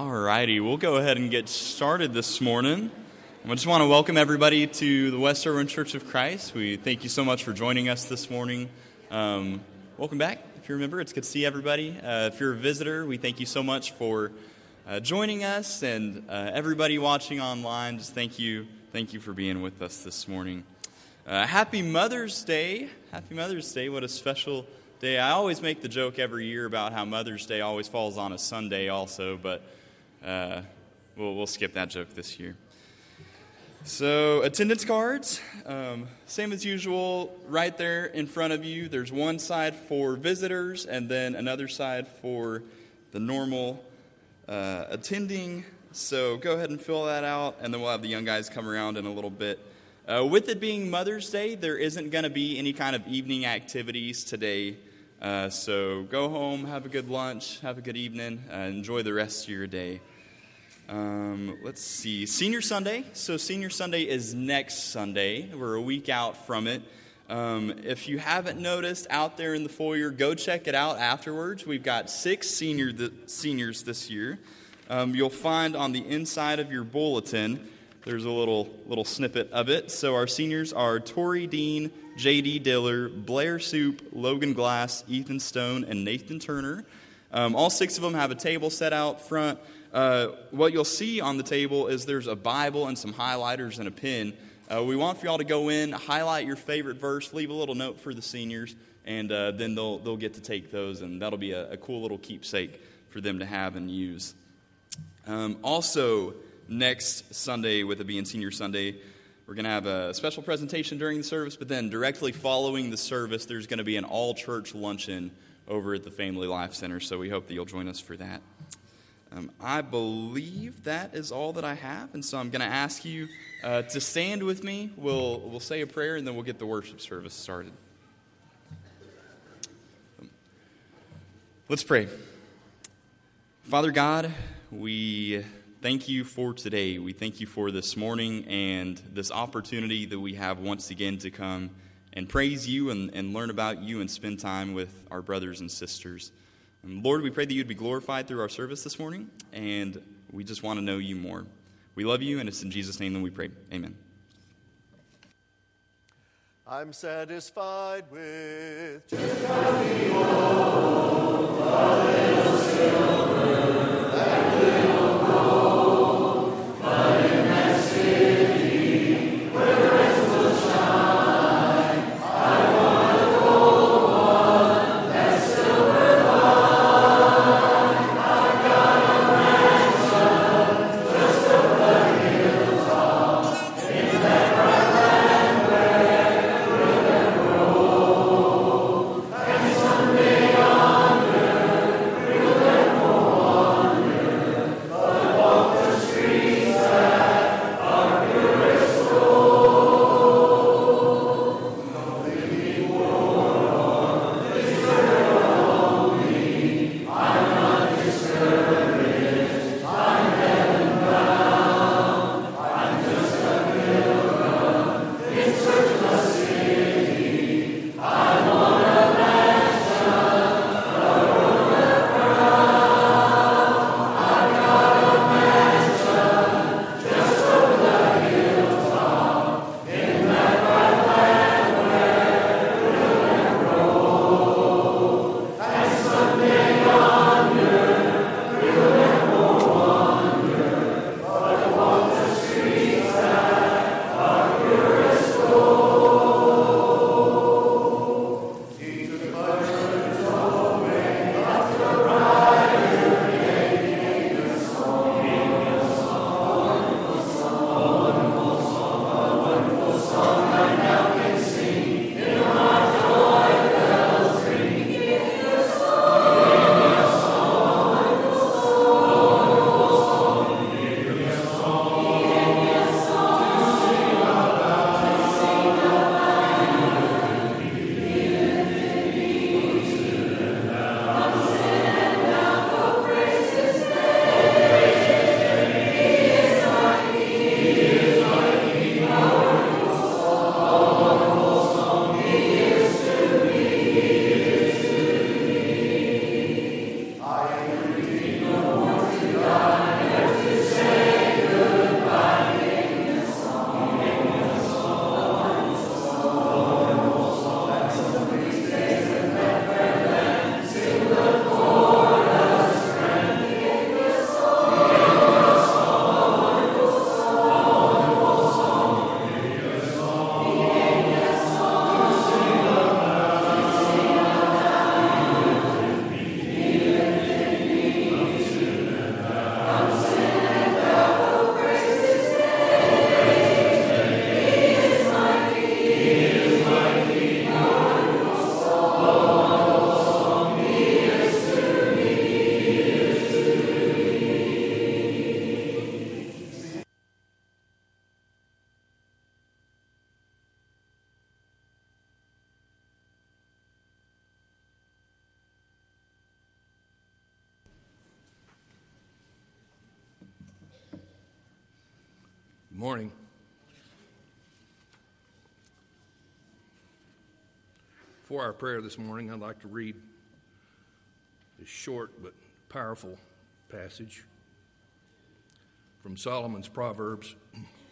All righty, we'll go ahead and get started this morning. I just want to welcome everybody to the West Erwin Church of Christ. We thank you so much for joining us this morning. Um, welcome back. If you remember, it's good to see everybody. Uh, if you're a visitor, we thank you so much for uh, joining us, and uh, everybody watching online. Just thank you, thank you for being with us this morning. Uh, happy Mother's Day! Happy Mother's Day! What a special day. I always make the joke every year about how Mother's Day always falls on a Sunday, also, but uh, we'll, we'll skip that joke this year. So, attendance cards, um, same as usual, right there in front of you. There's one side for visitors and then another side for the normal uh, attending. So, go ahead and fill that out, and then we'll have the young guys come around in a little bit. Uh, with it being Mother's Day, there isn't going to be any kind of evening activities today. Uh, so, go home, have a good lunch, have a good evening, uh, enjoy the rest of your day. Um, let's see. Senior Sunday. So, Senior Sunday is next Sunday. We're a week out from it. Um, if you haven't noticed out there in the foyer, go check it out afterwards. We've got six senior th- seniors this year. Um, you'll find on the inside of your bulletin, there's a little, little snippet of it. So, our seniors are Tori Dean, J.D. Diller, Blair Soup, Logan Glass, Ethan Stone, and Nathan Turner. Um, all six of them have a table set out front. Uh, what you'll see on the table is there's a Bible and some highlighters and a pen. Uh, we want for y'all to go in, highlight your favorite verse, leave a little note for the seniors, and uh, then they'll, they'll get to take those, and that'll be a, a cool little keepsake for them to have and use. Um, also, next Sunday, with it being Senior Sunday, we're going to have a special presentation during the service, but then directly following the service, there's going to be an all church luncheon over at the Family Life Center, so we hope that you'll join us for that. Um, I believe that is all that I have, and so I'm going to ask you uh, to stand with me. We'll, we'll say a prayer, and then we'll get the worship service started. Let's pray. Father God, we thank you for today. We thank you for this morning and this opportunity that we have once again to come and praise you and, and learn about you and spend time with our brothers and sisters. And Lord, we pray that you'd be glorified through our service this morning, and we just want to know you more. We love you, and it's in Jesus' name that we pray. Amen. I'm satisfied with just our prayer this morning, I'd like to read a short but powerful passage from Solomon's Proverbs,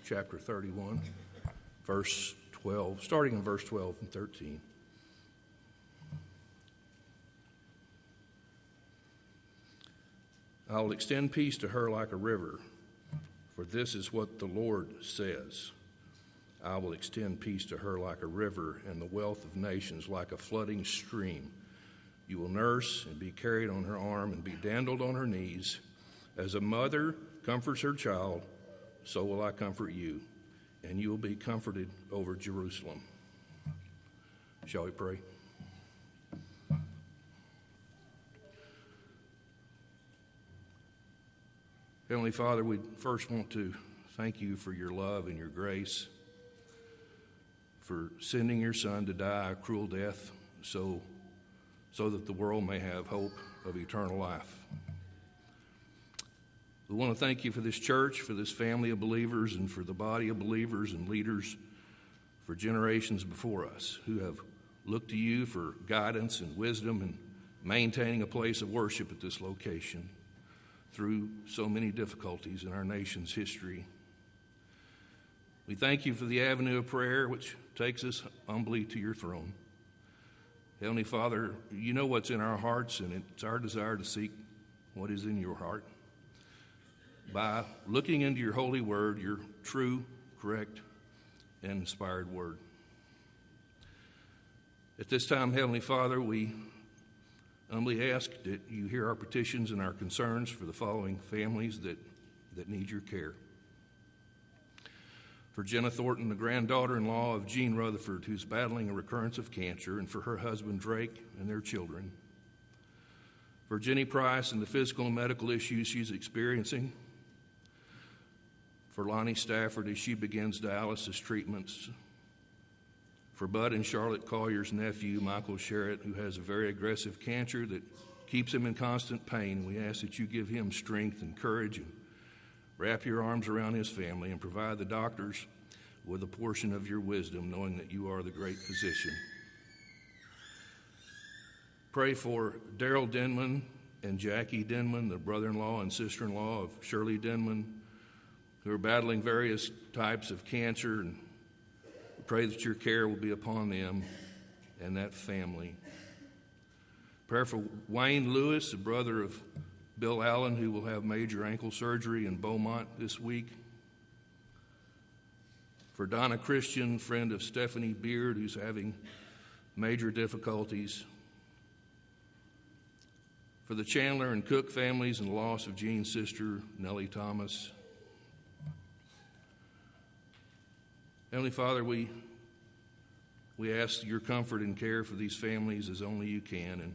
chapter 31, verse 12, starting in verse 12 and 13. I will extend peace to her like a river, for this is what the Lord says. I will extend peace to her like a river, and the wealth of nations like a flooding stream. You will nurse and be carried on her arm and be dandled on her knees. As a mother comforts her child, so will I comfort you, and you will be comforted over Jerusalem. Shall we pray? Heavenly Father, we first want to thank you for your love and your grace, for sending your Son to die a cruel death so, so that the world may have hope of eternal life. We want to thank you for this church, for this family of believers, and for the body of believers and leaders for generations before us who have looked to you for guidance and wisdom and maintaining a place of worship at this location through so many difficulties in our nation's history. We thank you for the avenue of prayer which takes us humbly to your throne. Heavenly Father, you know what's in our hearts, and it's our desire to seek what is in your heart. By looking into your holy word, your true, correct, and inspired word. At this time, Heavenly Father, we humbly ask that you hear our petitions and our concerns for the following families that, that need your care. For Jenna Thornton, the granddaughter in law of Gene Rutherford, who's battling a recurrence of cancer, and for her husband Drake and their children. For Jenny Price and the physical and medical issues she's experiencing. For Lonnie Stafford as she begins dialysis treatments for Bud and Charlotte Collier's nephew, Michael Sherritt, who has a very aggressive cancer that keeps him in constant pain. We ask that you give him strength and courage and wrap your arms around his family and provide the doctors with a portion of your wisdom, knowing that you are the great physician. Pray for Daryl Denman and Jackie Denman, the brother in law and sister in law of Shirley Denman, who are battling various types of cancer and Pray that your care will be upon them and that family. Prayer for Wayne Lewis, the brother of Bill Allen, who will have major ankle surgery in Beaumont this week. For Donna Christian, friend of Stephanie Beard, who's having major difficulties. For the Chandler and Cook families and the loss of Jean's sister, Nellie Thomas. Heavenly Father, we, we ask your comfort and care for these families as only you can. And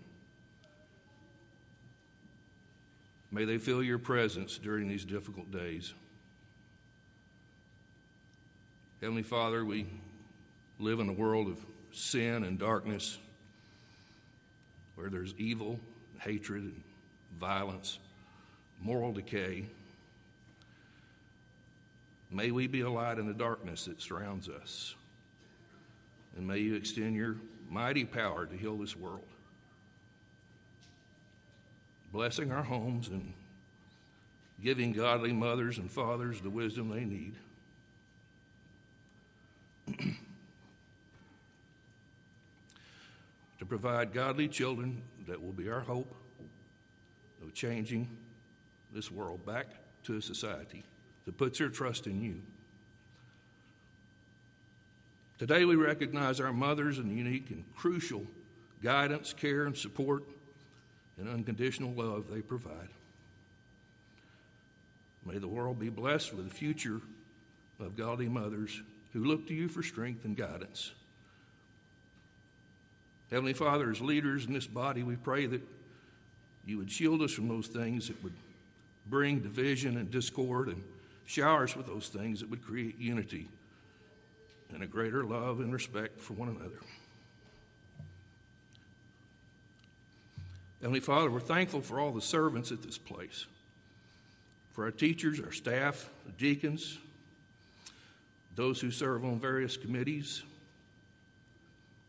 may they feel your presence during these difficult days. Heavenly Father, we live in a world of sin and darkness where there's evil, hatred, and violence, moral decay. May we be a light in the darkness that surrounds us. And may you extend your mighty power to heal this world. Blessing our homes and giving godly mothers and fathers the wisdom they need. to provide godly children that will be our hope of changing this world back to a society that puts their trust in you. Today, we recognize our mothers and unique and crucial guidance, care, and support and unconditional love they provide. May the world be blessed with the future of godly mothers who look to you for strength and guidance. Heavenly Father, as leaders in this body, we pray that you would shield us from those things that would bring division and discord and shower us with those things that would create unity and a greater love and respect for one another. Heavenly Father, we're thankful for all the servants at this place, for our teachers, our staff, the deacons, those who serve on various committees,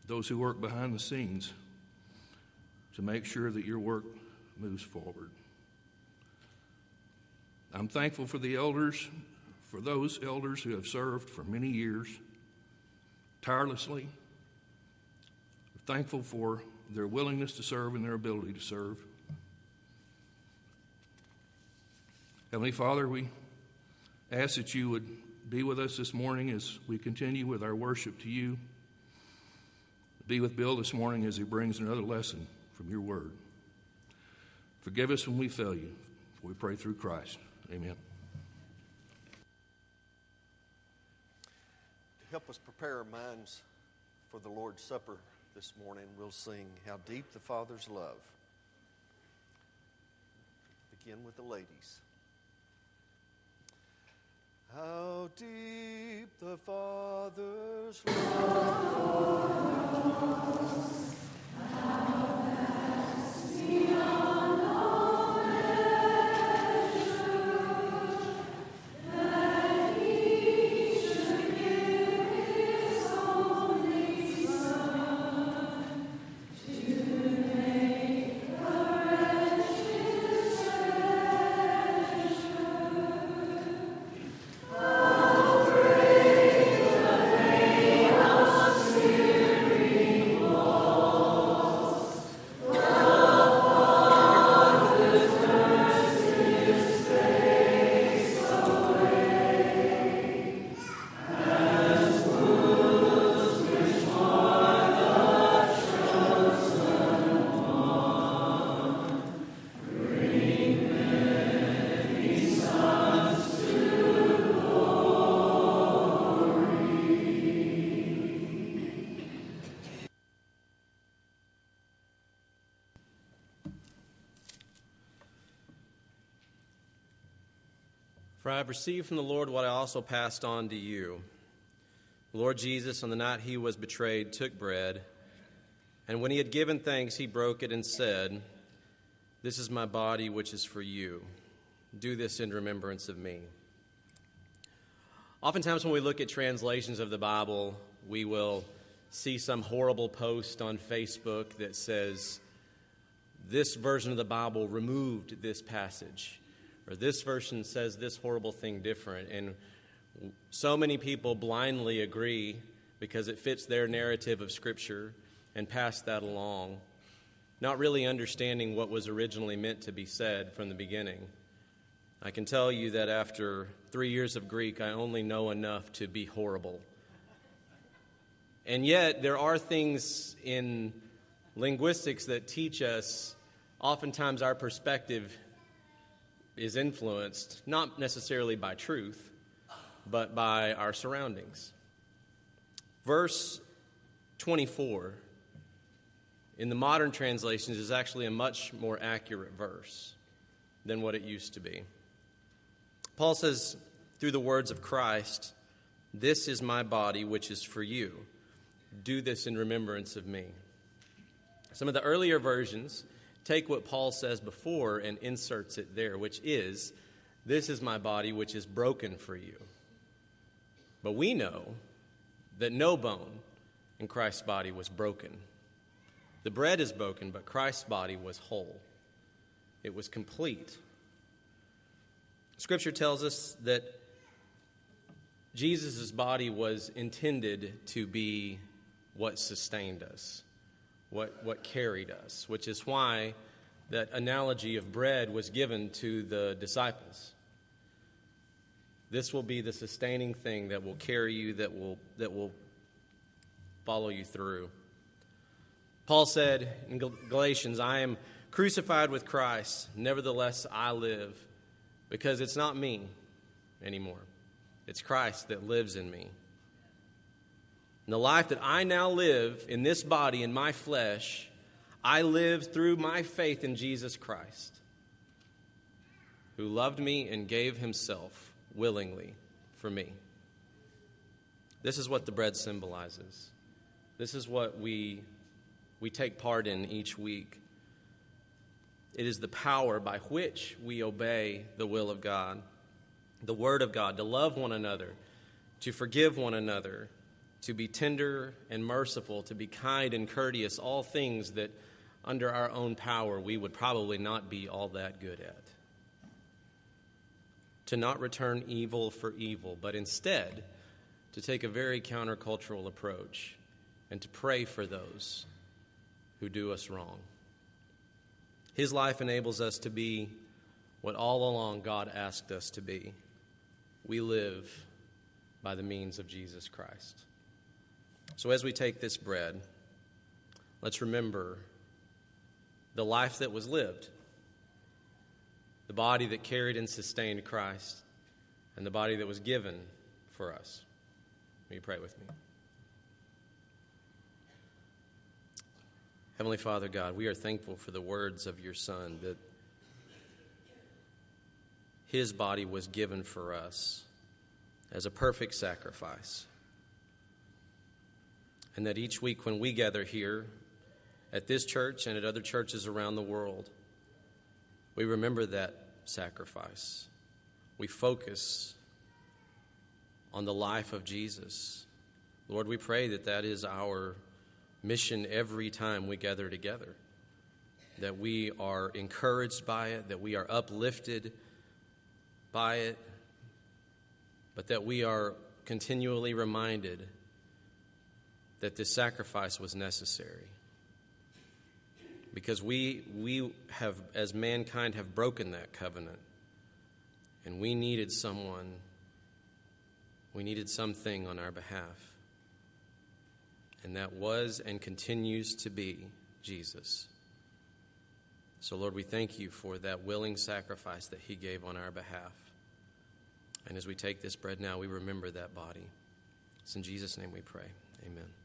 those who work behind the scenes to make sure that your work moves forward. I'm thankful for the elders, for those elders who have served for many years tirelessly. thankful for their willingness to serve and their ability to serve. Heavenly Father, we ask that you would be with us this morning as we continue with our worship to you. Be with Bill this morning as he brings another lesson from your word. Forgive us when we fail you. We pray through Christ. Amen. To help us prepare our minds for the Lord's Supper this morning, we'll sing How Deep the Father's Love. Begin with the ladies. How deep the Father's love. For I have received from the Lord what I also passed on to you. The Lord Jesus, on the night he was betrayed, took bread, and when he had given thanks, he broke it and said, This is my body, which is for you. Do this in remembrance of me. Oftentimes, when we look at translations of the Bible, we will see some horrible post on Facebook that says, This version of the Bible removed this passage or this version says this horrible thing different. And so many people blindly agree because it fits their narrative of Scripture and pass that along, not really understanding what was originally meant to be said from the beginning. I can tell you that after three years of Greek, I only know enough to be horrible. And yet, there are things in linguistics that teach us oftentimes our perspective is influenced not necessarily by truth, but by our surroundings. Verse 24 in the modern translations is actually a much more accurate verse than what it used to be. Paul says, through the words of Christ, This is my body, which is for you. Do this in remembrance of me. Some of the earlier versions take what Paul says before and inserts it there, which is, This is my body, which is broken for you. But we know that no bone in Christ's body was broken. The bread is broken, but Christ's body was whole, it was complete. Scripture tells us that Jesus' body was intended to be what sustained us what, what carried us, which is why that analogy of bread was given to the disciples. This will be the sustaining thing that will carry you, that will, that will follow you through. Paul said in Galatians, I am crucified with Christ, nevertheless I live, because it's not me anymore. It's Christ that lives in me. And the life that I now live in this body, in my flesh, I live through my faith in Jesus Christ, who loved me and gave himself willingly for me. This is what the bread symbolizes. This is what we, we take part in each week. It is the power by which we obey the will of God, the Word of God, to love one another to forgive one another, to be tender and merciful, to be kind and courteous, all things that under our own power we would probably not be all that good at. To not return evil for evil, but instead to take a very countercultural approach and to pray for those who do us wrong. His life enables us to be what all along God asked us to be. We live by the means of Jesus Christ. So as we take this bread, let's remember the life that was lived, the body that carried and sustained Christ, and the body that was given for us. Will you pray with me? Heavenly Father God, we are thankful for the words of your Son that his body was given for us as a perfect sacrifice. And that each week when we gather here at this church and at other churches around the world, we remember that sacrifice. We focus on the life of Jesus. Lord, we pray that that is our mission every time we gather together. That we are encouraged by it, that we are uplifted by it, but that we are continually reminded that this sacrifice was necessary. Because we, we have, as mankind, have broken that covenant. And we needed someone, we needed something on our behalf and that was and continues to be Jesus. So, Lord, we thank you for that willing sacrifice that He gave on our behalf. And as we take this bread now, we remember that body. It's in Jesus' name we pray. Amen.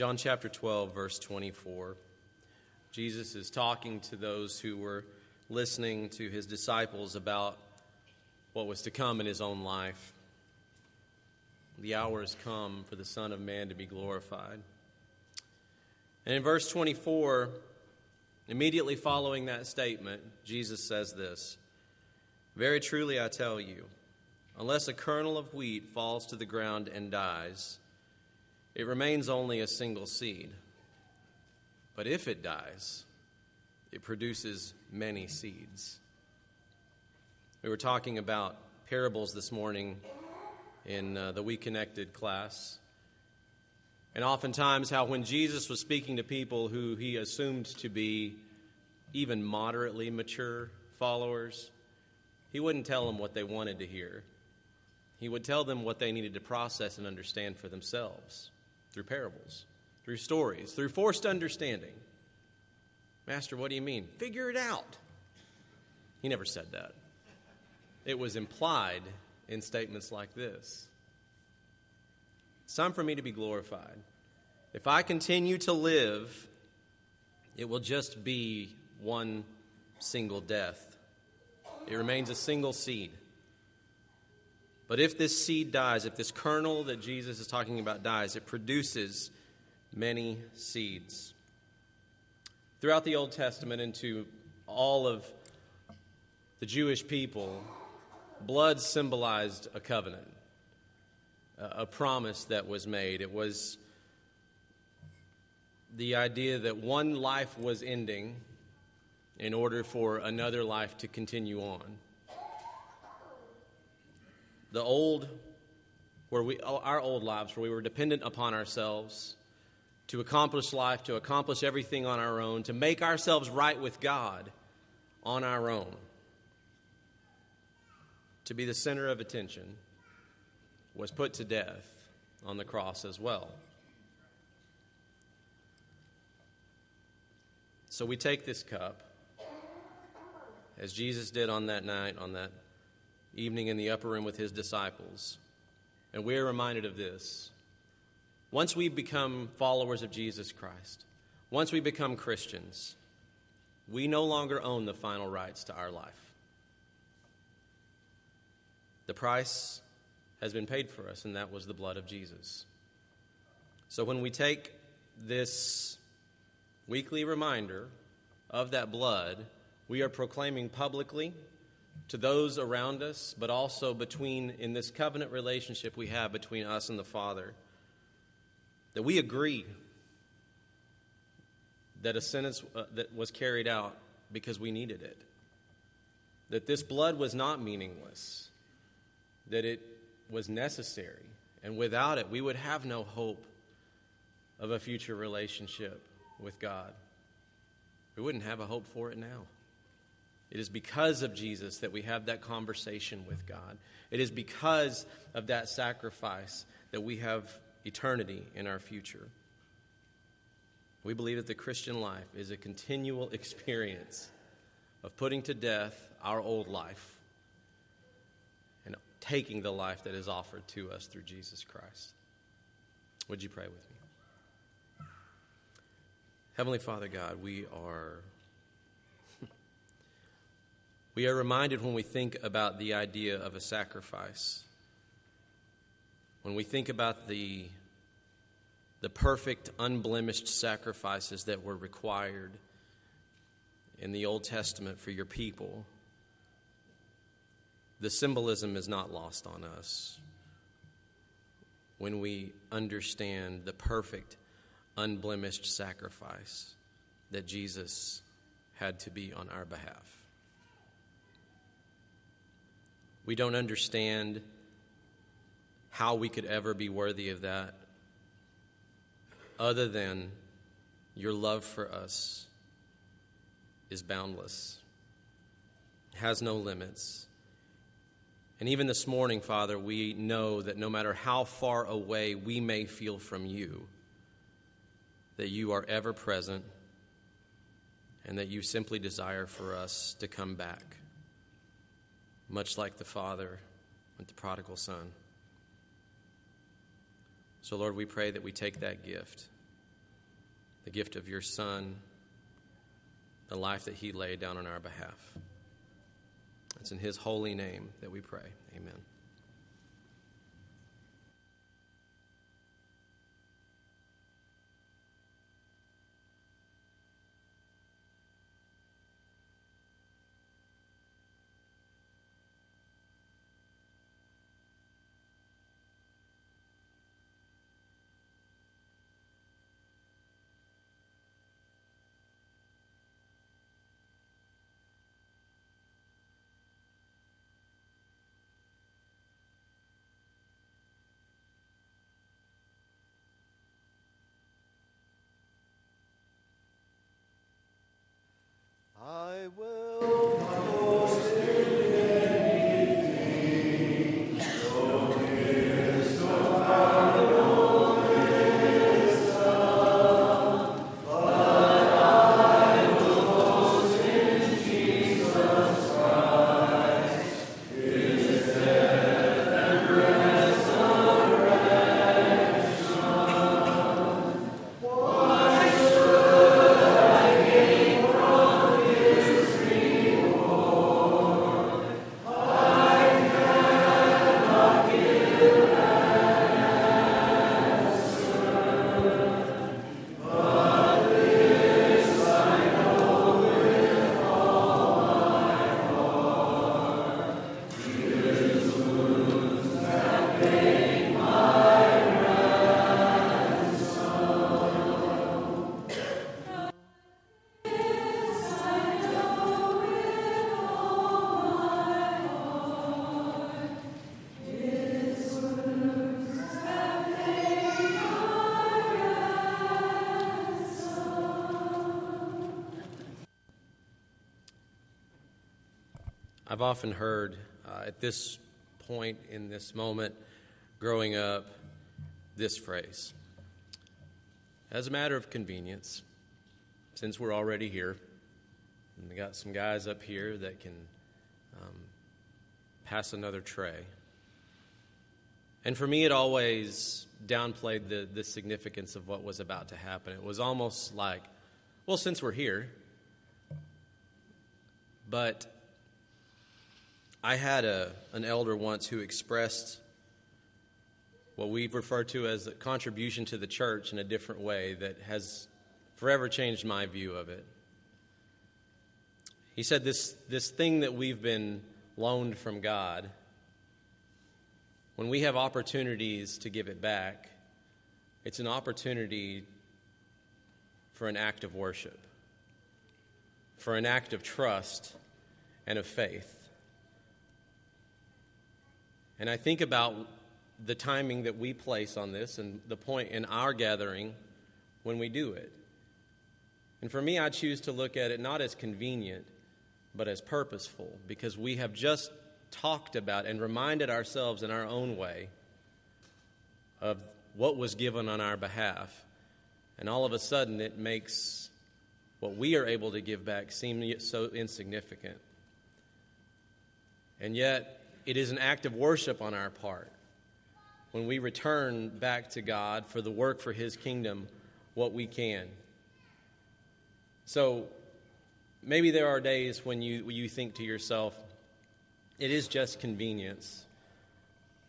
John chapter 12, verse 24. Jesus is talking to those who were listening to his disciples about what was to come in his own life. The hour has come for the Son of Man to be glorified. And in verse 24, immediately following that statement, Jesus says this Very truly I tell you, unless a kernel of wheat falls to the ground and dies, it remains only a single seed. But if it dies, it produces many seeds. We were talking about parables this morning in uh, the We Connected class. And oftentimes, how when Jesus was speaking to people who he assumed to be even moderately mature followers, he wouldn't tell them what they wanted to hear. He would tell them what they needed to process and understand for themselves through parables, through stories, through forced understanding. Master, what do you mean? Figure it out. He never said that. It was implied in statements like this It's time for me to be glorified. If I continue to live, it will just be one single death. It remains a single seed. But if this seed dies, if this kernel that Jesus is talking about dies, it produces many seeds. Throughout the Old Testament and to all of the Jewish people, blood symbolized a covenant, a promise that was made. It was the idea that one life was ending in order for another life to continue on the old, where we, our old lives, where we were dependent upon ourselves to accomplish life, to accomplish everything on our own, to make ourselves right with God on our own, to be the center of attention, was put to death on the cross as well. So we take this cup, as Jesus did on that night, on that evening in the upper room with his disciples. And we're reminded of this. Once we become followers of Jesus Christ, once we become Christians, we no longer own the final rights to our life. The price has been paid for us, and that was the blood of Jesus. So when we take this weekly reminder of that blood, we are proclaiming publicly to those around us, but also between in this covenant relationship we have between us and the Father. That we agree that a sentence uh, that was carried out because we needed it. That this blood was not meaningless, that it was necessary, and without it, we would have no hope of a future relationship with God. We wouldn't have a hope for it now. It is because of Jesus that we have that conversation with God. It is because of that sacrifice that we have eternity in our future. We believe that the Christian life is a continual experience of putting to death our old life and taking the life that is offered to us through Jesus Christ. Would you pray with me? Heavenly Father God, we are we are reminded when we think about the idea of a sacrifice, when we think about the, the perfect, unblemished sacrifices that were required in the Old Testament for your people, the symbolism is not lost on us when we understand the perfect, unblemished sacrifice that Jesus had to be on our behalf. We don't understand how we could ever be worthy of that other than your love for us is boundless, has no limits. And even this morning, Father, we know that no matter how far away we may feel from you, that you are ever present and that you simply desire for us to come back much like the Father with the prodigal son. So, Lord, we pray that we take that gift the gift of your Son, the life that he laid down on our behalf. It's in his holy name that we pray. Amen. I've often heard uh, at this point in this moment, growing up, this phrase. As a matter of convenience, since we're already here, and we got some guys up here that can um, pass another tray. And for me, it always downplayed the, the significance of what was about to happen. It was almost like, well, since we're here, but I had a, an elder once who expressed what we refer to as a contribution to the church in a different way that has forever changed my view of it. He said, This, this thing that we've been loaned from God, when we have opportunities to give it back, it's an opportunity for an act of worship, for an act of trust and of faith. And I think about the timing that we place on this and the point in our gathering when we do it. And for me, I choose to look at it not as convenient, but as purposeful, because we have just talked about and reminded ourselves in our own way of what was given on our behalf. And all of a sudden, it makes what we are able to give back seem so insignificant. And yet, it is an act of worship on our part when we return back to God for the work for His kingdom what we can. So maybe there are days when you, when you think to yourself, it is just convenience.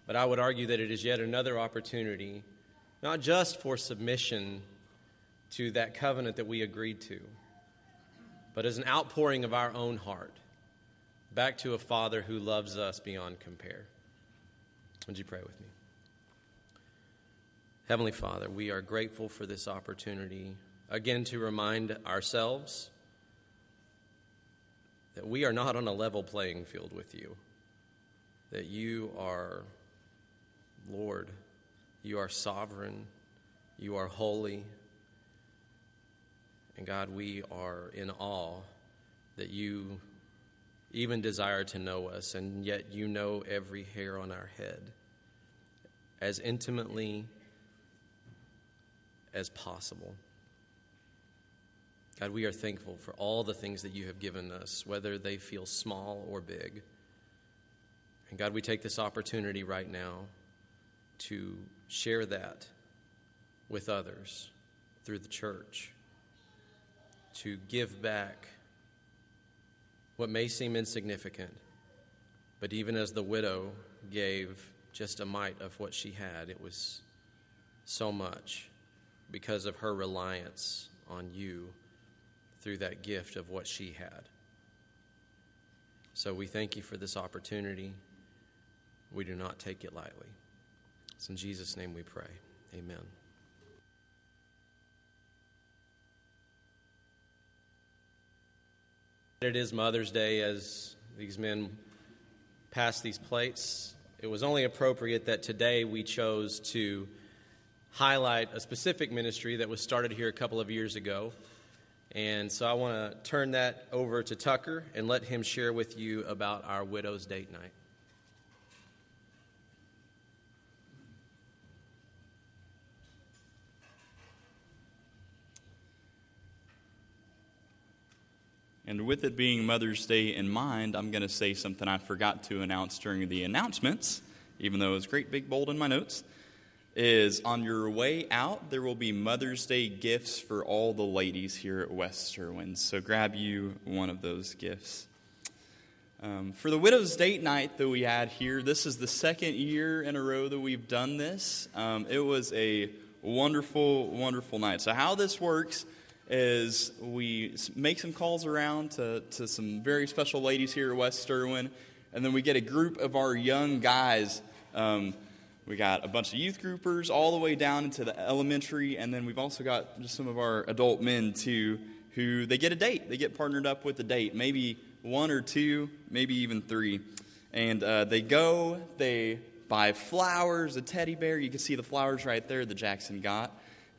But I would argue that it is yet another opportunity, not just for submission to that covenant that we agreed to, but as an outpouring of our own heart back to a Father who loves us beyond compare. Would you pray with me? Heavenly Father, we are grateful for this opportunity again to remind ourselves that we are not on a level playing field with you, that you are Lord, you are sovereign, you are holy. And God, we are in awe that you even desire to know us, and yet you know every hair on our head as intimately as possible. God, we are thankful for all the things that you have given us, whether they feel small or big. And God, we take this opportunity right now to share that with others through the church, to give back what may seem insignificant, but even as the widow gave just a mite of what she had, it was so much because of her reliance on you through that gift of what she had. So we thank you for this opportunity. We do not take it lightly. It's in Jesus' name we pray. Amen. It is Mother's Day as these men pass these plates. It was only appropriate that today we chose to highlight a specific ministry that was started here a couple of years ago. And so I want to turn that over to Tucker and let him share with you about our Widow's Date Night. And with it being Mother's Day in mind, I'm going to say something I forgot to announce during the announcements, even though it was great, big, bold in my notes. Is on your way out, there will be Mother's Day gifts for all the ladies here at West Sherwin. So grab you one of those gifts. Um, for the Widow's Date Night that we had here, this is the second year in a row that we've done this. Um, it was a wonderful, wonderful night. So, how this works is we make some calls around to, to some very special ladies here at West Sterwin, and then we get a group of our young guys. Um, we got a bunch of youth groupers all the way down into the elementary, and then we've also got just some of our adult men too, who they get a date. They get partnered up with a date, maybe one or two, maybe even three. And uh, they go, they buy flowers, a teddy bear. You can see the flowers right there that Jackson got.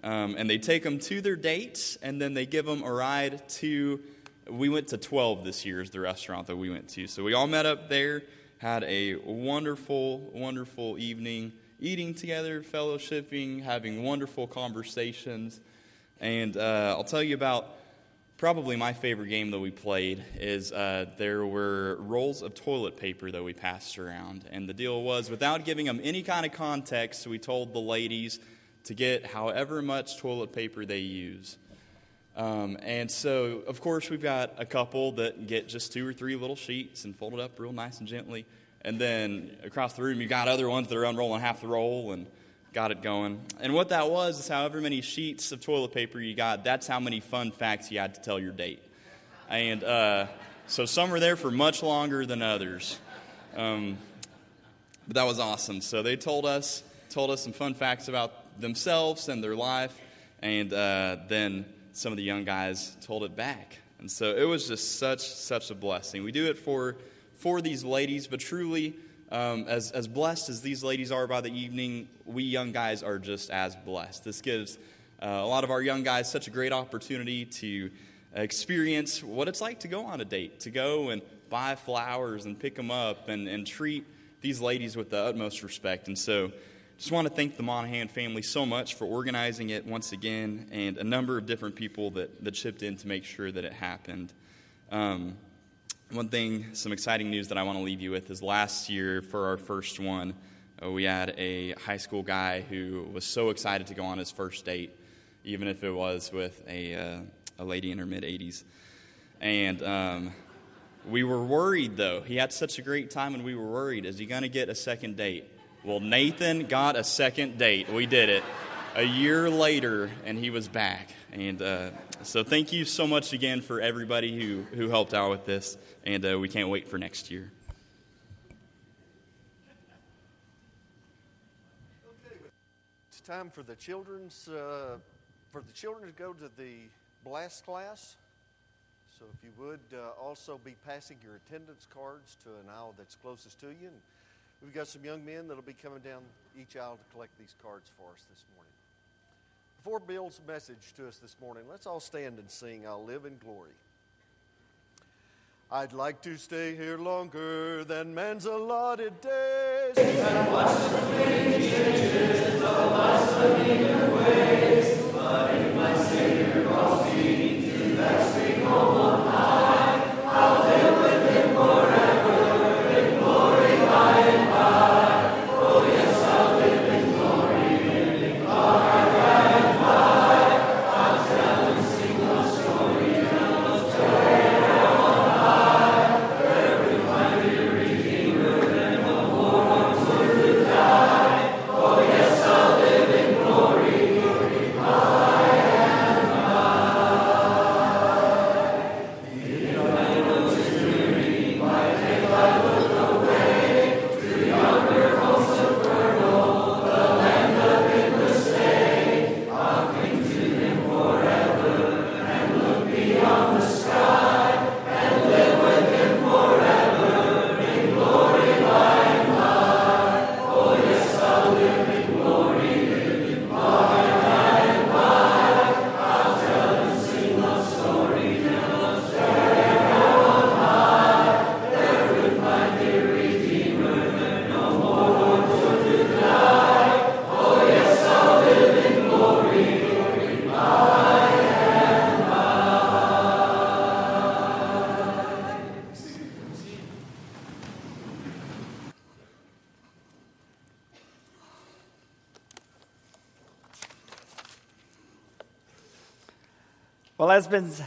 Um, and they take them to their dates, and then they give them a ride to. We went to 12 this year, is the restaurant that we went to. So we all met up there, had a wonderful, wonderful evening, eating together, fellowshipping, having wonderful conversations. And uh, I'll tell you about probably my favorite game that we played is uh, there were rolls of toilet paper that we passed around and the deal was without giving them any kind of context we told the ladies to get however much toilet paper they use. Um, and so, of course, we've got a couple that get just two or three little sheets and fold it up real nice and gently. And then across the room, you've got other ones that are unrolling half the roll and got it going. And what that was is however many sheets of toilet paper you got, that's how many fun facts you had to tell your date. And uh, so some were there for much longer than others. Um, but that was awesome. So they told us told us some fun facts about themselves and their life, and uh, then some of the young guys told it back. And so it was just such such a blessing. We do it for for these ladies, but truly, um, as as blessed as these ladies are by the evening, we young guys are just as blessed. This gives uh, a lot of our young guys such a great opportunity to experience what it's like to go on a date, to go and buy flowers and pick them up and, and treat these ladies with the utmost respect. And so just want to thank the Monahan family so much for organizing it once again and a number of different people that, that chipped in to make sure that it happened. Um, one thing, some exciting news that I want to leave you with is last year for our first one, uh, we had a high school guy who was so excited to go on his first date, even if it was with a, uh, a lady in her mid 80s. And um, we were worried, though. He had such a great time, and we were worried is he going to get a second date? Well, Nathan got a second date. We did it a year later, and he was back. And uh, so, thank you so much again for everybody who, who helped out with this, and uh, we can't wait for next year. It's time for the children's uh, for the children to go to the blast class. So, if you would uh, also be passing your attendance cards to an aisle that's closest to you. And, We've got some young men that'll be coming down each aisle to collect these cards for us this morning. Before Bill's message to us this morning, let's all stand and sing I'll Live in Glory. I'd like to stay here longer than man's allotted days. And watch the changes of life's familiar ways. But if my Savior calls me to that sweet home as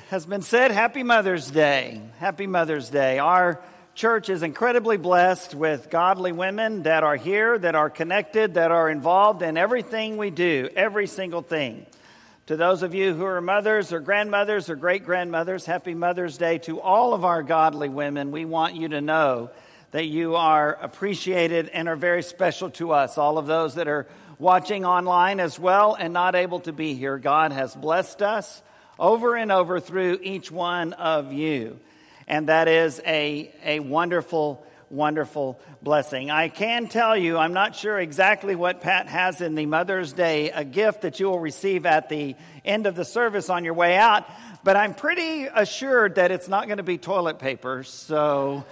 has been said, Happy Mother's Day. Happy Mother's Day. Our church is incredibly blessed with godly women that are here, that are connected, that are involved in everything we do, every single thing. To those of you who are mothers or grandmothers or great grandmothers, Happy Mother's Day. To all of our godly women, we want you to know that you are appreciated and are very special to us. All of those that are watching online as well and not able to be here, God has blessed us over and over through each one of you. And that is a, a wonderful, wonderful blessing. I can tell you, I'm not sure exactly what Pat has in the Mother's Day, a gift that you will receive at the end of the service on your way out, but I'm pretty assured that it's not going to be toilet paper. So,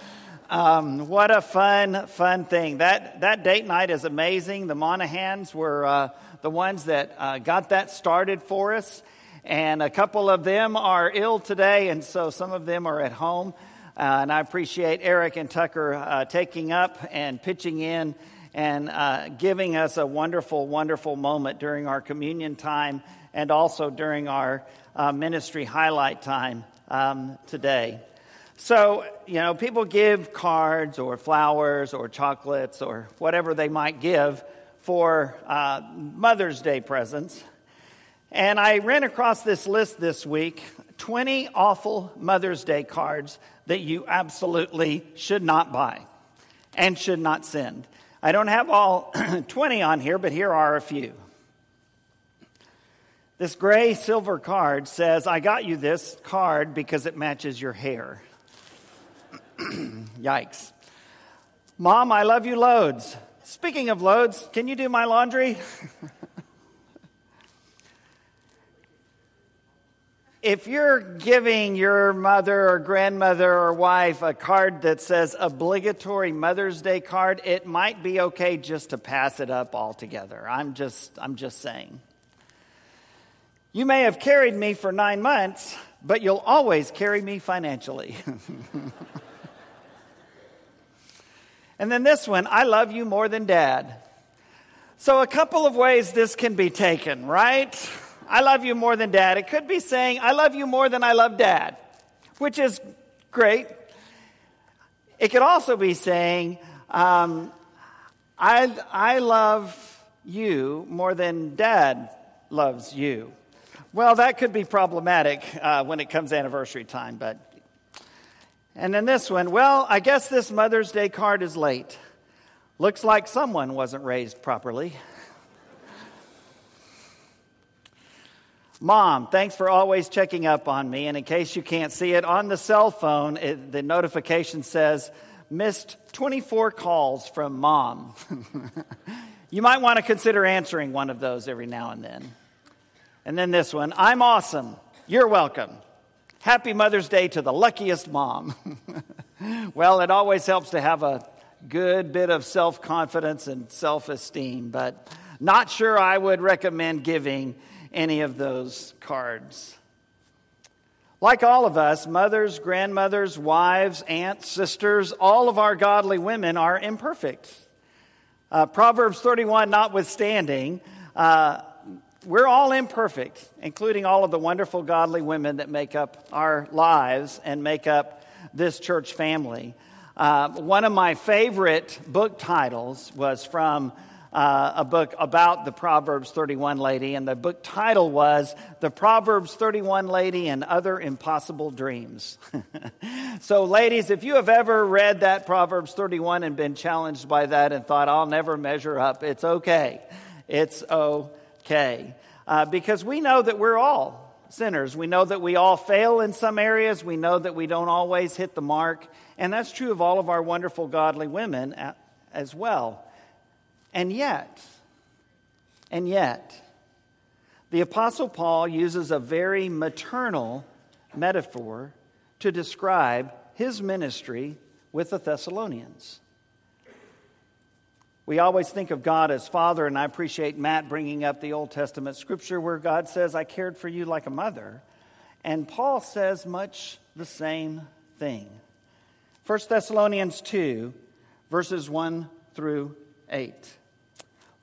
um, what a fun, fun thing. That, that date night is amazing. The Monahans were uh, the ones that uh, got that started for us and a couple of them are ill today, and so some of them are at home. Uh, and I appreciate Eric and Tucker uh, taking up and pitching in and uh, giving us a wonderful, wonderful moment during our communion time and also during our uh, ministry highlight time um, today. So, you know, people give cards or flowers or chocolates or whatever they might give for uh, Mother's Day presents. And I ran across this list this week 20 awful Mother's Day cards that you absolutely should not buy and should not send. I don't have all 20 on here, but here are a few. This gray silver card says, I got you this card because it matches your hair. Yikes. Mom, I love you loads. Speaking of loads, can you do my laundry? if you're giving your mother or grandmother or wife a card that says obligatory Mother's Day card, it might be okay just to pass it up altogether. I'm just, I'm just saying. You may have carried me for nine months, but you'll always carry me financially. and then this one I love you more than dad. So, a couple of ways this can be taken, right? I love you more than dad. It could be saying, I love you more than I love dad, which is great. It could also be saying, um, I, I love you more than dad loves you. Well, that could be problematic uh, when it comes anniversary time, but. And then this one, well, I guess this Mother's Day card is late. Looks like someone wasn't raised properly. Mom, thanks for always checking up on me. And in case you can't see it, on the cell phone, it, the notification says, missed 24 calls from mom. you might want to consider answering one of those every now and then. And then this one I'm awesome. You're welcome. Happy Mother's Day to the luckiest mom. well, it always helps to have a good bit of self confidence and self esteem, but not sure I would recommend giving any of those cards. Like all of us, mothers, grandmothers, wives, aunts, sisters, all of our godly women are imperfect. Uh, Proverbs 31 notwithstanding, uh, we're all imperfect, including all of the wonderful godly women that make up our lives and make up this church family. Uh, one of my favorite book titles was from uh, a book about the Proverbs 31 lady, and the book title was The Proverbs 31 Lady and Other Impossible Dreams. so, ladies, if you have ever read that Proverbs 31 and been challenged by that and thought, I'll never measure up, it's okay. It's okay. Uh, because we know that we're all sinners. We know that we all fail in some areas. We know that we don't always hit the mark. And that's true of all of our wonderful godly women as well. And yet, and yet, the Apostle Paul uses a very maternal metaphor to describe his ministry with the Thessalonians. We always think of God as Father, and I appreciate Matt bringing up the Old Testament scripture where God says, I cared for you like a mother. And Paul says much the same thing. 1 Thessalonians 2, verses 1 through 8.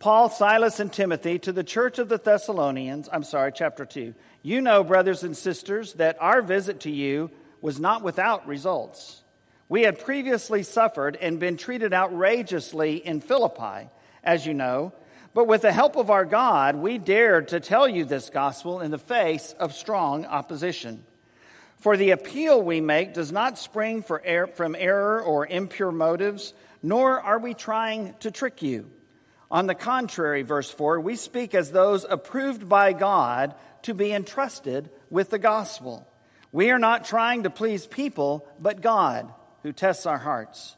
Paul, Silas, and Timothy to the church of the Thessalonians, I'm sorry, chapter 2. You know, brothers and sisters, that our visit to you was not without results. We had previously suffered and been treated outrageously in Philippi, as you know, but with the help of our God, we dared to tell you this gospel in the face of strong opposition. For the appeal we make does not spring er- from error or impure motives, nor are we trying to trick you. On the contrary, verse 4, we speak as those approved by God to be entrusted with the gospel. We are not trying to please people, but God, who tests our hearts.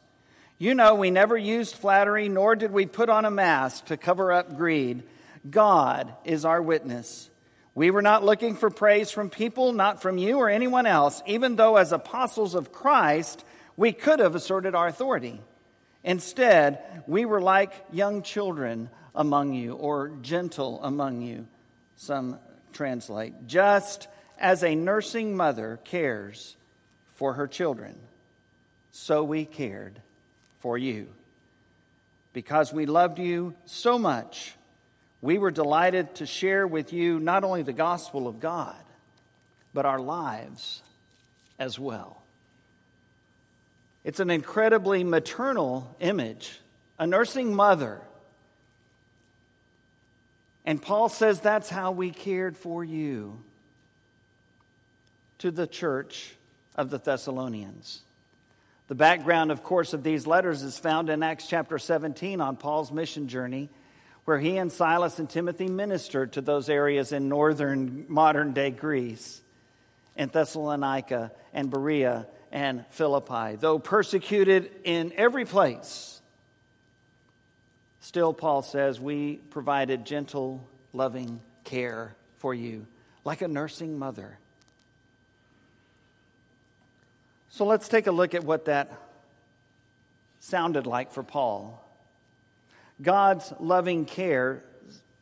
You know, we never used flattery, nor did we put on a mask to cover up greed. God is our witness. We were not looking for praise from people, not from you or anyone else, even though as apostles of Christ, we could have asserted our authority. Instead, we were like young children among you, or gentle among you, some translate, just as a nursing mother cares for her children, so we cared for you. Because we loved you so much, we were delighted to share with you not only the gospel of God, but our lives as well. It's an incredibly maternal image, a nursing mother. And Paul says that's how we cared for you to the church of the Thessalonians. The background, of course, of these letters is found in Acts chapter 17 on Paul's mission journey, where he and Silas and Timothy ministered to those areas in northern modern day Greece, in Thessalonica and Berea and Philippi. Though persecuted in every place, still, Paul says, we provided gentle, loving care for you, like a nursing mother. So let's take a look at what that sounded like for Paul. God's loving care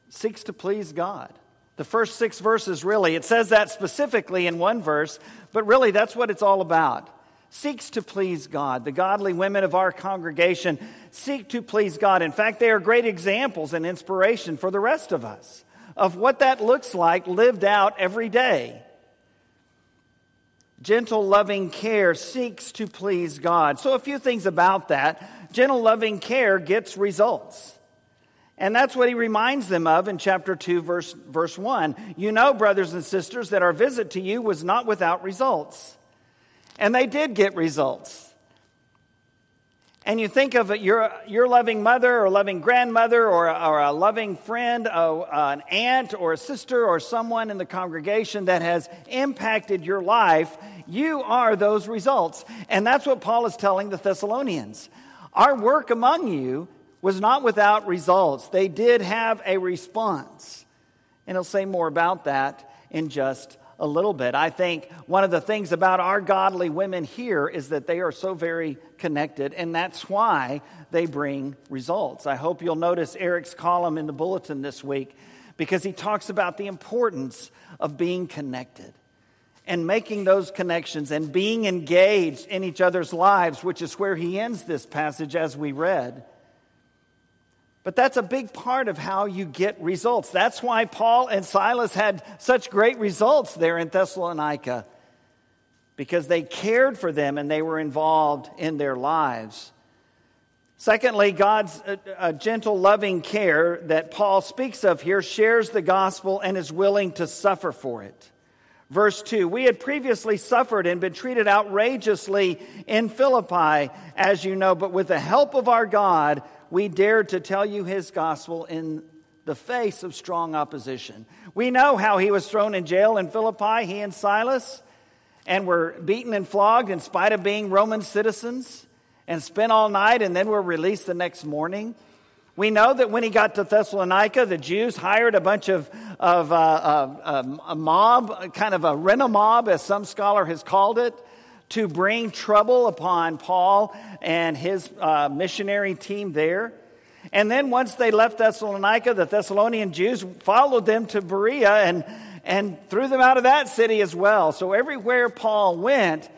seeks to please God. The first six verses, really, it says that specifically in one verse, but really that's what it's all about seeks to please God. The godly women of our congregation seek to please God. In fact, they are great examples and inspiration for the rest of us of what that looks like lived out every day. Gentle, loving care seeks to please God. So, a few things about that. Gentle, loving care gets results. And that's what he reminds them of in chapter 2, verse, verse 1. You know, brothers and sisters, that our visit to you was not without results. And they did get results. And you think of your, your loving mother or loving grandmother or, or a loving friend, or an aunt or a sister or someone in the congregation that has impacted your life, you are those results. And that's what Paul is telling the Thessalonians. Our work among you was not without results, they did have a response. And he'll say more about that in just a little bit. I think one of the things about our godly women here is that they are so very connected, and that's why they bring results. I hope you'll notice Eric's column in the bulletin this week because he talks about the importance of being connected and making those connections and being engaged in each other's lives, which is where he ends this passage as we read. But that's a big part of how you get results. That's why Paul and Silas had such great results there in Thessalonica, because they cared for them and they were involved in their lives. Secondly, God's uh, uh, gentle, loving care that Paul speaks of here shares the gospel and is willing to suffer for it. Verse 2 We had previously suffered and been treated outrageously in Philippi, as you know, but with the help of our God, we dared to tell you his gospel in the face of strong opposition. We know how he was thrown in jail in Philippi, he and Silas, and were beaten and flogged in spite of being Roman citizens, and spent all night and then were released the next morning. We know that when he got to Thessalonica, the Jews hired a bunch of, of uh, uh, a mob, kind of a rent a mob, as some scholar has called it, to bring trouble upon Paul and his uh, missionary team there. And then once they left Thessalonica, the Thessalonian Jews followed them to Berea and, and threw them out of that city as well. So everywhere Paul went,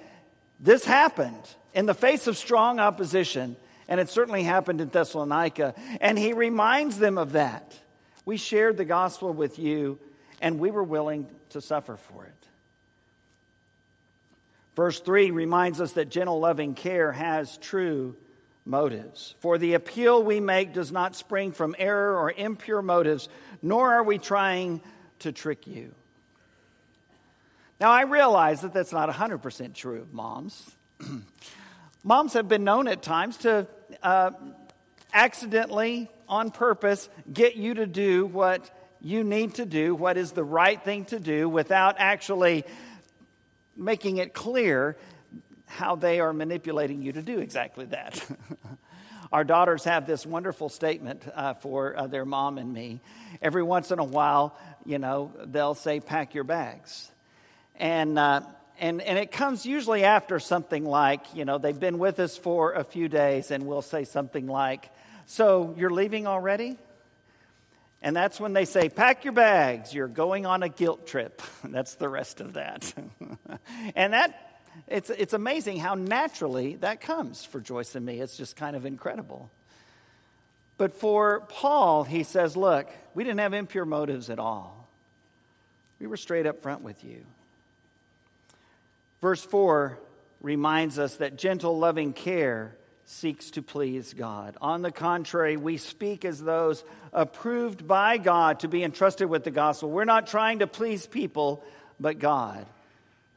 this happened in the face of strong opposition. And it certainly happened in Thessalonica. And he reminds them of that. We shared the gospel with you, and we were willing to suffer for it. Verse 3 reminds us that gentle, loving care has true motives. For the appeal we make does not spring from error or impure motives, nor are we trying to trick you. Now, I realize that that's not 100% true of moms. moms have been known at times to uh, accidentally, on purpose, get you to do what you need to do, what is the right thing to do, without actually making it clear how they are manipulating you to do exactly that. Our daughters have this wonderful statement uh, for uh, their mom and me. Every once in a while, you know, they'll say, pack your bags. And, uh, and, and it comes usually after something like, you know, they've been with us for a few days, and we'll say something like, So you're leaving already? And that's when they say, Pack your bags, you're going on a guilt trip. that's the rest of that. and that it's, it's amazing how naturally that comes for Joyce and me. It's just kind of incredible. But for Paul, he says, Look, we didn't have impure motives at all. We were straight up front with you. Verse 4 reminds us that gentle, loving care seeks to please God. On the contrary, we speak as those approved by God to be entrusted with the gospel. We're not trying to please people, but God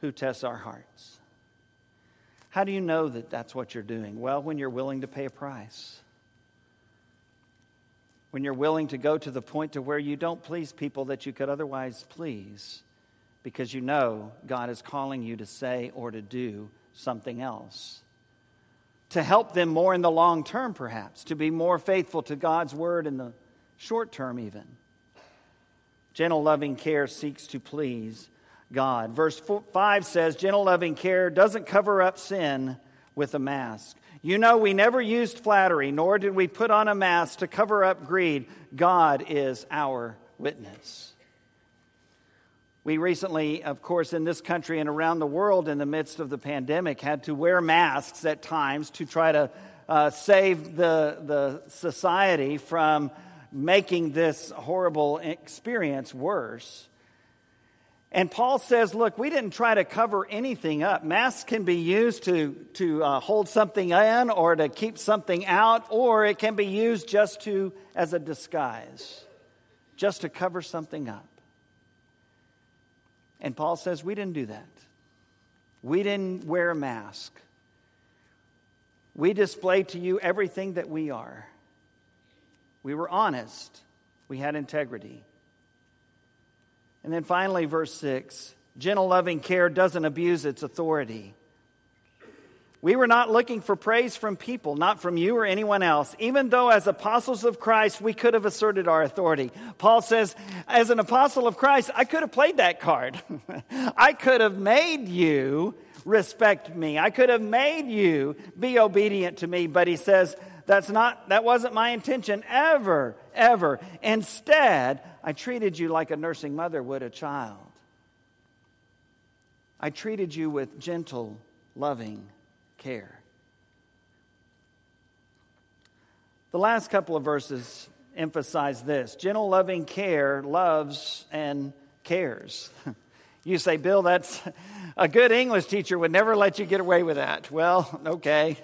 who tests our hearts. How do you know that that's what you're doing? Well, when you're willing to pay a price. When you're willing to go to the point to where you don't please people that you could otherwise please because you know God is calling you to say or to do something else. To help them more in the long term, perhaps, to be more faithful to God's word in the short term, even. Gentle, loving care seeks to please God. Verse 5 says, Gentle loving care doesn't cover up sin with a mask. You know, we never used flattery, nor did we put on a mask to cover up greed. God is our witness. We recently, of course, in this country and around the world in the midst of the pandemic, had to wear masks at times to try to uh, save the, the society from making this horrible experience worse. And Paul says, look, we didn't try to cover anything up. Masks can be used to, to uh, hold something in or to keep something out, or it can be used just to, as a disguise, just to cover something up. And Paul says, we didn't do that. We didn't wear a mask. We displayed to you everything that we are. We were honest. We had integrity. And then finally, verse 6 gentle, loving care doesn't abuse its authority. We were not looking for praise from people, not from you or anyone else, even though as apostles of Christ we could have asserted our authority. Paul says, as an apostle of Christ, I could have played that card. I could have made you respect me. I could have made you be obedient to me, but he says, that's not that wasn't my intention ever, ever. Instead, I treated you like a nursing mother would a child. I treated you with gentle, loving care. The last couple of verses emphasize this gentle, loving care loves and cares. You say, Bill, that's a good English teacher would never let you get away with that. Well, okay.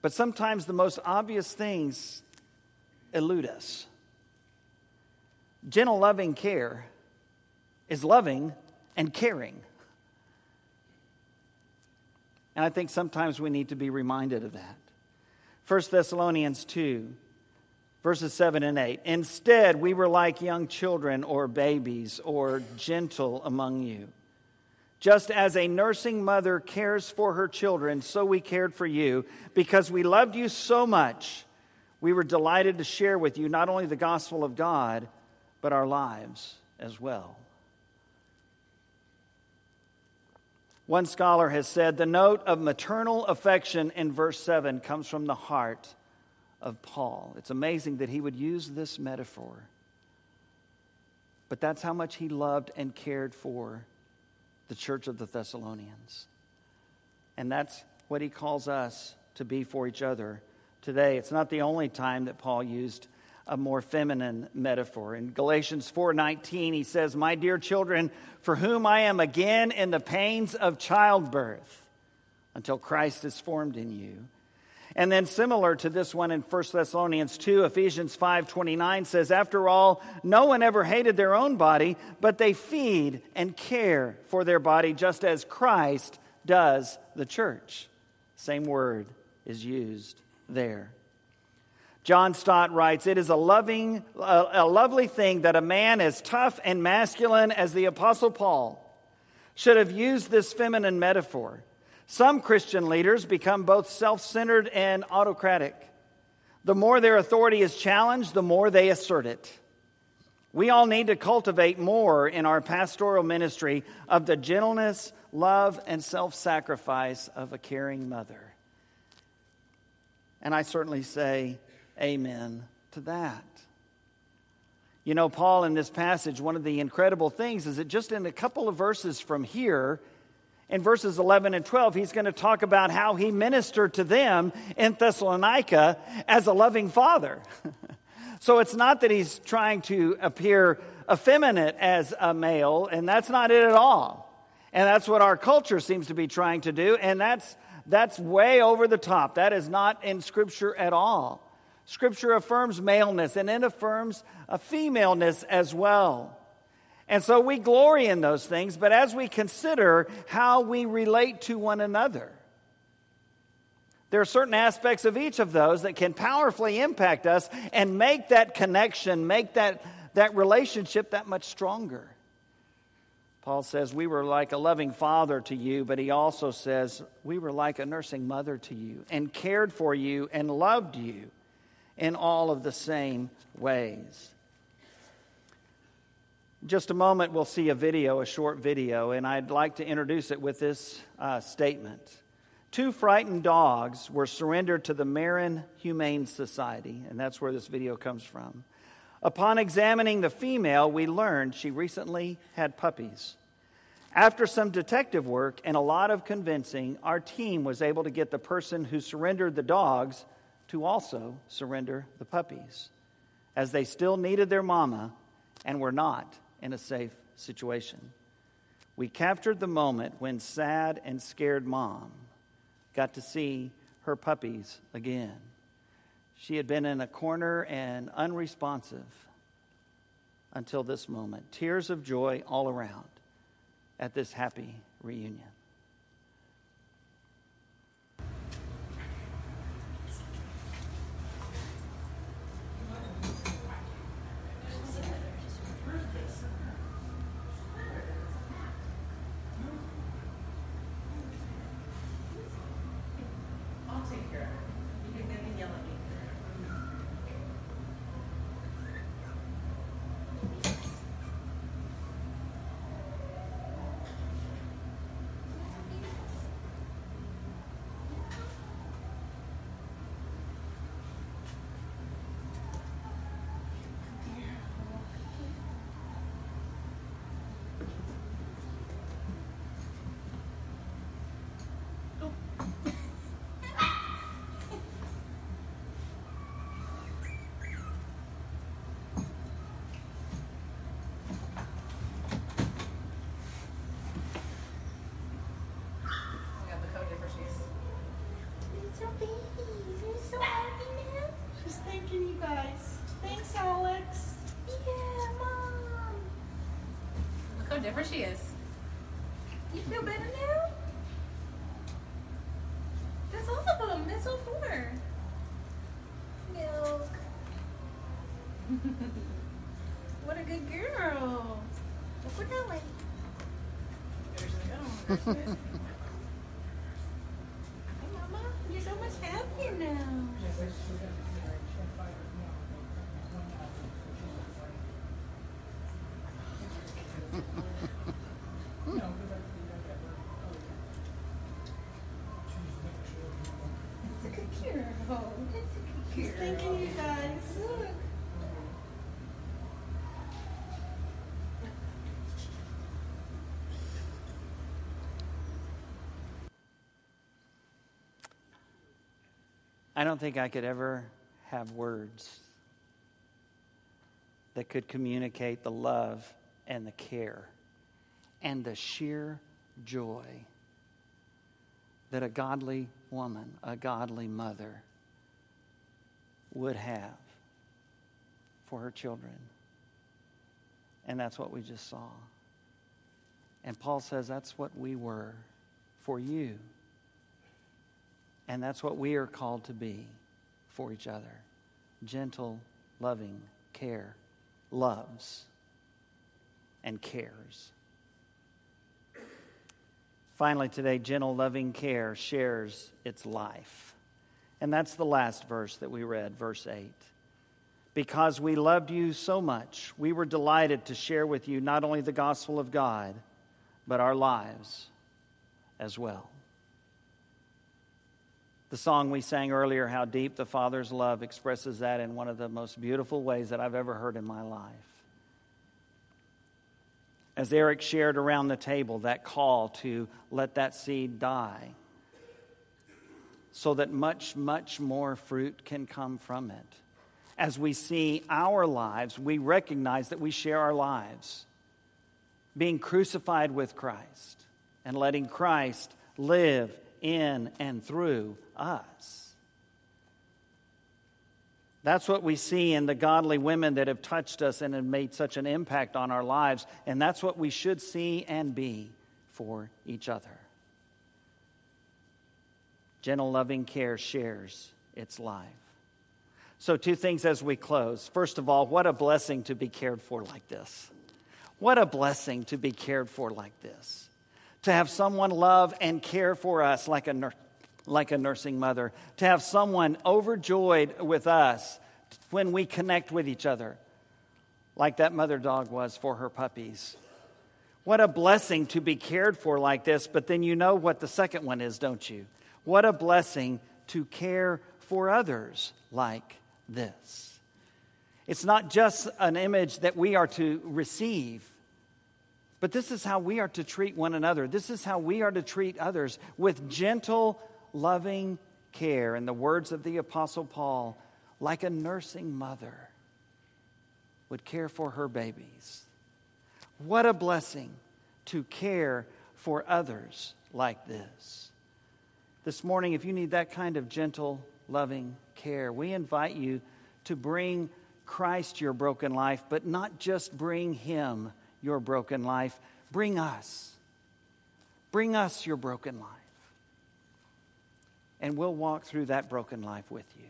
But sometimes the most obvious things elude us. Gentle, loving care is loving and caring. And I think sometimes we need to be reminded of that. 1 Thessalonians 2, verses 7 and 8. Instead, we were like young children or babies or gentle among you. Just as a nursing mother cares for her children, so we cared for you. Because we loved you so much, we were delighted to share with you not only the gospel of God, but our lives as well. One scholar has said the note of maternal affection in verse 7 comes from the heart of Paul. It's amazing that he would use this metaphor. But that's how much he loved and cared for the church of the Thessalonians. And that's what he calls us to be for each other today. It's not the only time that Paul used a more feminine metaphor. In Galatians 4:19 he says, "My dear children, for whom I am again in the pains of childbirth until Christ is formed in you." And then similar to this one in 1 Thessalonians 2, Ephesians 5:29 says, "After all, no one ever hated their own body, but they feed and care for their body just as Christ does the church." Same word is used there. John Stott writes, It is a loving, a, lovely thing that a man as tough and masculine as the Apostle Paul should have used this feminine metaphor. Some Christian leaders become both self centered and autocratic. The more their authority is challenged, the more they assert it. We all need to cultivate more in our pastoral ministry of the gentleness, love, and self sacrifice of a caring mother. And I certainly say, amen to that. You know, Paul, in this passage, one of the incredible things is that just in a couple of verses from here, in verses 11 and 12, he's going to talk about how he ministered to them in Thessalonica as a loving father. so it's not that he's trying to appear effeminate as a male, and that's not it at all. And that's what our culture seems to be trying to do, and that's, that's way over the top. That is not in Scripture at all. Scripture affirms maleness and it affirms a femaleness as well. And so we glory in those things, but as we consider how we relate to one another, there are certain aspects of each of those that can powerfully impact us and make that connection, make that, that relationship that much stronger. Paul says, We were like a loving father to you, but he also says, We were like a nursing mother to you and cared for you and loved you in all of the same ways. Just a moment, we'll see a video, a short video, and I'd like to introduce it with this uh, statement. Two frightened dogs were surrendered to the Marin Humane Society, and that's where this video comes from. Upon examining the female, we learned she recently had puppies. After some detective work and a lot of convincing, our team was able to get the person who surrendered the dogs to also surrender the puppies, as they still needed their mama and were not in a safe situation. We captured the moment when sad and scared mom got to see her puppies again. She had been in a corner and unresponsive until this moment. Tears of joy all around at this happy reunion. Different she is. You feel better now? That's all of them. That's all four. Milk. what a good girl. Look what that way. There's the other one. I don't think I could ever have words that could communicate the love and the care and the sheer joy that a godly woman, a godly mother, would have for her children. And that's what we just saw. And Paul says that's what we were for you. And that's what we are called to be for each other gentle, loving, care, loves, and cares. Finally, today, gentle, loving care shares its life. And that's the last verse that we read, verse 8. Because we loved you so much, we were delighted to share with you not only the gospel of God, but our lives as well. The song we sang earlier, How Deep the Father's Love, expresses that in one of the most beautiful ways that I've ever heard in my life. As Eric shared around the table, that call to let that seed die so that much, much more fruit can come from it. As we see our lives, we recognize that we share our lives, being crucified with Christ and letting Christ live in and through us. That's what we see in the godly women that have touched us and have made such an impact on our lives. And that's what we should see and be for each other. Gentle, loving care shares its life. So, two things as we close. First of all, what a blessing to be cared for like this. What a blessing to be cared for like this. To have someone love and care for us like a, nur- like a nursing mother. To have someone overjoyed with us when we connect with each other, like that mother dog was for her puppies. What a blessing to be cared for like this, but then you know what the second one is, don't you? What a blessing to care for others like this. It's not just an image that we are to receive, but this is how we are to treat one another. This is how we are to treat others with gentle, loving care. In the words of the Apostle Paul, like a nursing mother would care for her babies. What a blessing to care for others like this. This morning, if you need that kind of gentle, loving care, we invite you to bring Christ your broken life, but not just bring Him your broken life, bring us. Bring us your broken life. And we'll walk through that broken life with you.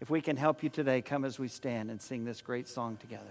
If we can help you today, come as we stand and sing this great song together.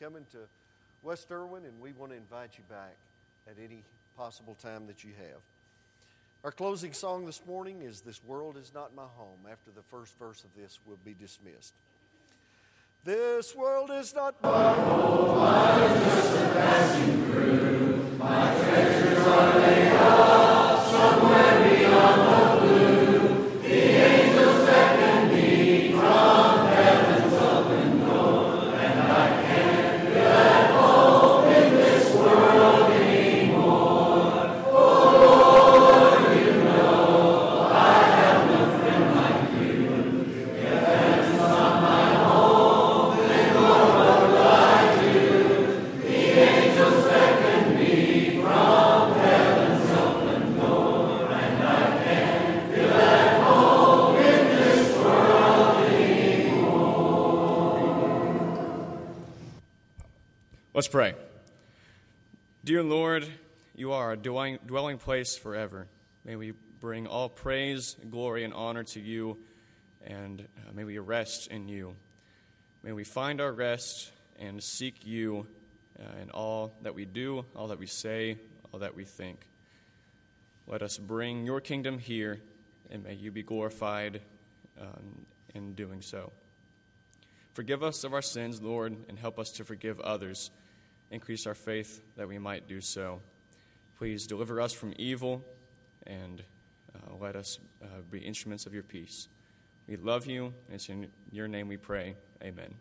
Coming to West Erwin and we want to invite you back at any possible time that you have. Our closing song this morning is This World Is Not My Home. After the first verse of this, we'll be dismissed. This world is not my Oh, Let's pray. Dear Lord, you are a dwelling, place forever. May we bring all praise, glory, and honor to you, and uh, may we rest in you. May we find our rest and seek you uh, in all that we do, all that we say, all that we think. Let us bring your kingdom here, and may you be glorified um, in doing so. Forgive us of our sins, Lord, and help us to forgive others. Increase our faith that we might do so. Please deliver us from evil and uh, let us uh, be instruments of your peace. We love you, and it's in your name we pray. Amen.